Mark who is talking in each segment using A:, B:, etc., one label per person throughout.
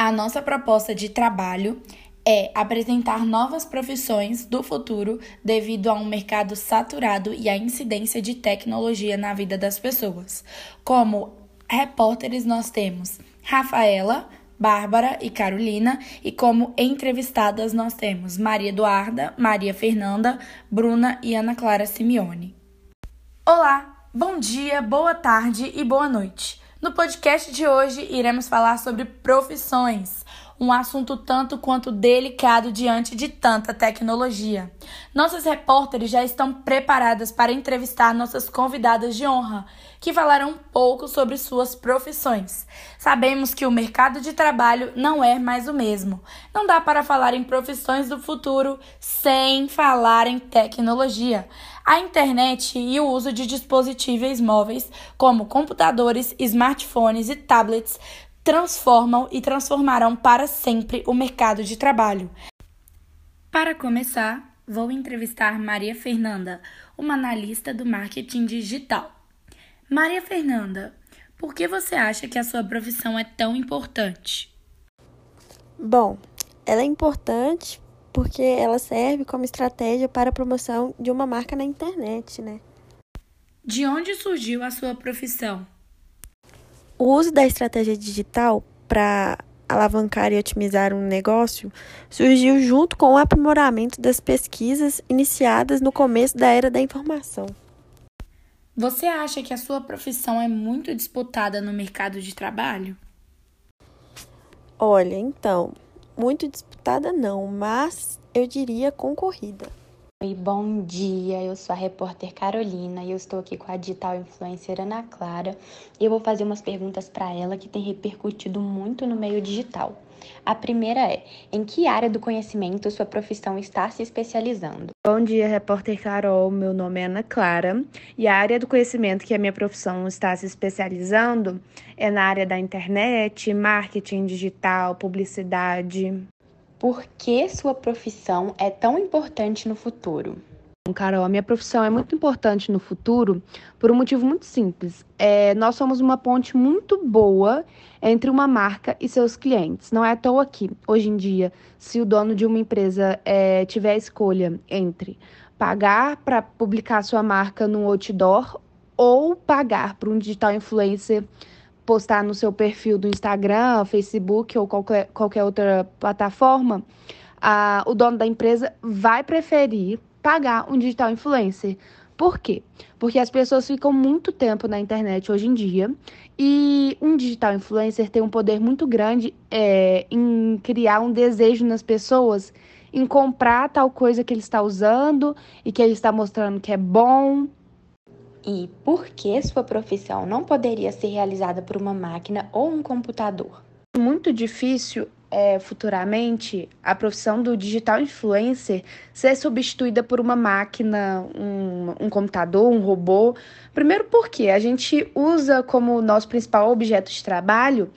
A: A nossa proposta de trabalho é apresentar novas profissões do futuro devido a um mercado saturado e a incidência de tecnologia na vida das pessoas. Como repórteres, nós temos Rafaela, Bárbara e Carolina, e como entrevistadas nós temos Maria Eduarda, Maria Fernanda, Bruna e Ana Clara Simeone. Olá, bom dia, boa tarde e boa noite. No podcast de hoje iremos falar sobre profissões, um assunto tanto quanto delicado diante de tanta tecnologia. Nossas repórteres já estão preparadas para entrevistar nossas convidadas de honra, que falarão um pouco sobre suas profissões. Sabemos que o mercado de trabalho não é mais o mesmo. Não dá para falar em profissões do futuro sem falar em tecnologia. A internet e o uso de dispositivos móveis, como computadores, smartphones e tablets, transformam e transformarão para sempre o mercado de trabalho. Para começar, vou entrevistar Maria Fernanda, uma analista do marketing digital. Maria Fernanda, por que você acha que a sua profissão é tão importante?
B: Bom, ela é importante porque ela serve como estratégia para a promoção de uma marca na internet, né?
A: De onde surgiu a sua profissão?
B: O uso da estratégia digital para alavancar e otimizar um negócio surgiu junto com o aprimoramento das pesquisas iniciadas no começo da era da informação.
A: Você acha que a sua profissão é muito disputada no mercado de trabalho?
B: Olha, então, muito disputada não, mas eu diria concorrida.
C: Oi, bom dia. Eu sou a repórter Carolina e eu estou aqui com a digital influencer Ana Clara e eu vou fazer umas perguntas para ela que tem repercutido muito no meio digital. A primeira é: em que área do conhecimento sua profissão está se especializando?
D: Bom dia, repórter Carol. Meu nome é Ana Clara e a área do conhecimento que a minha profissão está se especializando é na área da internet, marketing digital, publicidade.
C: Por que sua profissão é tão importante no futuro?
D: Carol, a minha profissão é muito importante no futuro por um motivo muito simples. É, nós somos uma ponte muito boa entre uma marca e seus clientes. Não é à toa que, hoje em dia, se o dono de uma empresa é, tiver a escolha entre pagar para publicar sua marca no outdoor ou pagar para um digital influencer postar no seu perfil do Instagram, Facebook ou qualquer, qualquer outra plataforma, a, o dono da empresa vai preferir pagar um digital influencer. Por quê? Porque as pessoas ficam muito tempo na internet hoje em dia e um digital influencer tem um poder muito grande é, em criar um desejo nas pessoas em comprar tal coisa que ele está usando e que ele está mostrando que é bom,
C: e por que sua profissão não poderia ser realizada por uma máquina ou um computador?
D: Muito difícil é, futuramente a profissão do digital influencer ser substituída por uma máquina, um, um computador, um robô. Primeiro porque a gente usa como nosso principal objeto de trabalho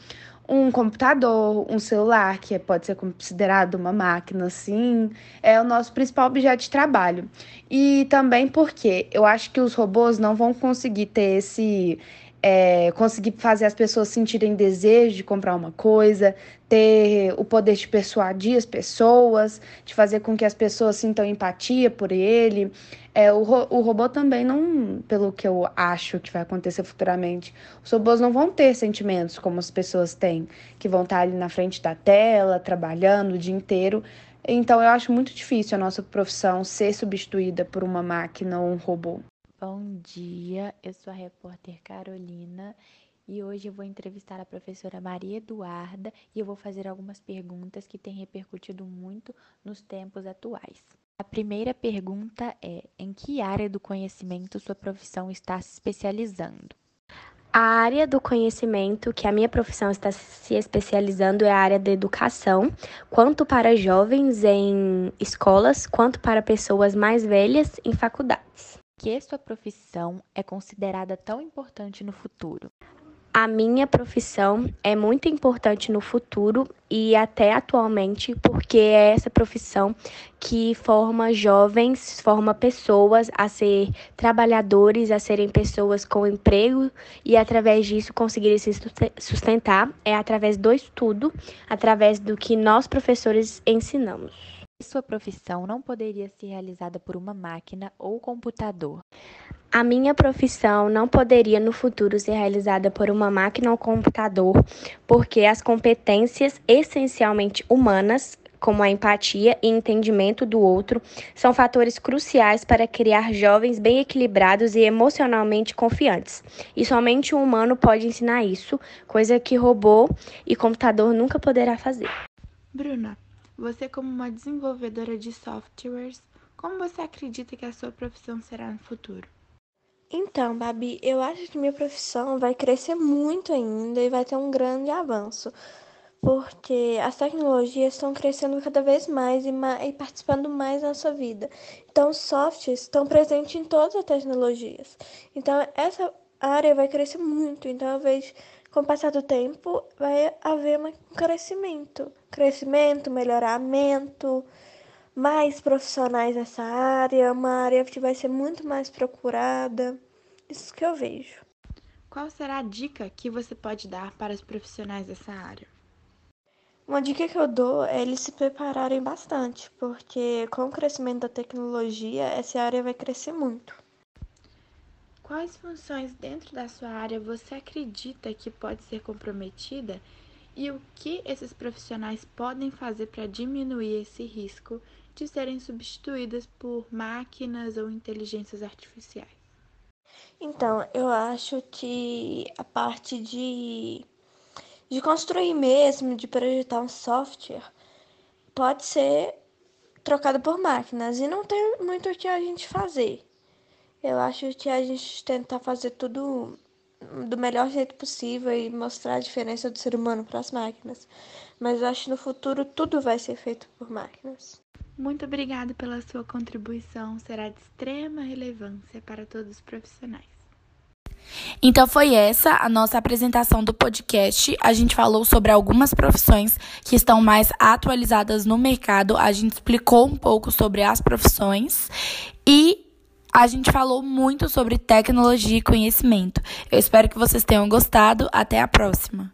D: um computador, um celular, que pode ser considerado uma máquina, sim, é o nosso principal objeto de trabalho. E também porque eu acho que os robôs não vão conseguir ter esse. É, conseguir fazer as pessoas sentirem desejo de comprar uma coisa, ter o poder de persuadir as pessoas, de fazer com que as pessoas sintam empatia por ele. É, o, o robô também não, pelo que eu acho que vai acontecer futuramente, os robôs não vão ter sentimentos como as pessoas têm, que vão estar ali na frente da tela, trabalhando o dia inteiro. Então eu acho muito difícil a nossa profissão ser substituída por uma máquina ou um robô.
E: Bom dia, eu sou a repórter Carolina e hoje eu vou entrevistar a professora Maria Eduarda e eu vou fazer algumas perguntas que têm repercutido muito nos tempos atuais. A primeira pergunta é: em que área do conhecimento sua profissão está se especializando?
F: A área do conhecimento que a minha profissão está se especializando é a área da educação, quanto para jovens em escolas, quanto para pessoas mais velhas em faculdades.
E: Que sua profissão é considerada tão importante no futuro?
F: A minha profissão é muito importante no futuro e até atualmente, porque é essa profissão que forma jovens, forma pessoas a ser trabalhadores, a serem pessoas com emprego e através disso conseguirem se sustentar é através do estudo, através do que nós professores ensinamos.
E: Sua profissão não poderia ser realizada por uma máquina ou computador.
F: A minha profissão não poderia no futuro ser realizada por uma máquina ou computador, porque as competências essencialmente humanas, como a empatia e entendimento do outro, são fatores cruciais para criar jovens bem equilibrados e emocionalmente confiantes. E somente um humano pode ensinar isso, coisa que robô e computador nunca poderá fazer.
G: Bruna, você como uma desenvolvedora de softwares, como você acredita que a sua profissão será no futuro?
B: Então, Babi, eu acho que minha profissão vai crescer muito ainda e vai ter um grande avanço, porque as tecnologias estão crescendo cada vez mais e, mais, e participando mais da nossa vida. Então, os softwares estão presentes em todas as tecnologias. Então, essa área vai crescer muito. Então, eu vejo, com o passar do tempo, vai haver um crescimento. Crescimento, melhoramento mais profissionais nessa área, uma área que vai ser muito mais procurada. Isso que eu vejo.
G: Qual será a dica que você pode dar para os profissionais dessa área?
B: Uma dica que eu dou é eles se prepararem bastante, porque com o crescimento da tecnologia, essa área vai crescer muito.
G: Quais funções dentro da sua área você acredita que pode ser comprometida e o que esses profissionais podem fazer para diminuir esse risco de serem substituídas por máquinas ou inteligências artificiais?
B: Então, eu acho que a parte de, de construir mesmo, de projetar um software, pode ser trocado por máquinas e não tem muito o que a gente fazer. Eu acho que a gente tenta fazer tudo do melhor jeito possível e mostrar a diferença do ser humano para as máquinas. Mas eu acho que no futuro tudo vai ser feito por máquinas.
G: Muito obrigada pela sua contribuição, será de extrema relevância para todos os profissionais.
A: Então foi essa a nossa apresentação do podcast. A gente falou sobre algumas profissões que estão mais atualizadas no mercado. A gente explicou um pouco sobre as profissões e a gente falou muito sobre tecnologia e conhecimento. Eu espero que vocês tenham gostado. Até a próxima.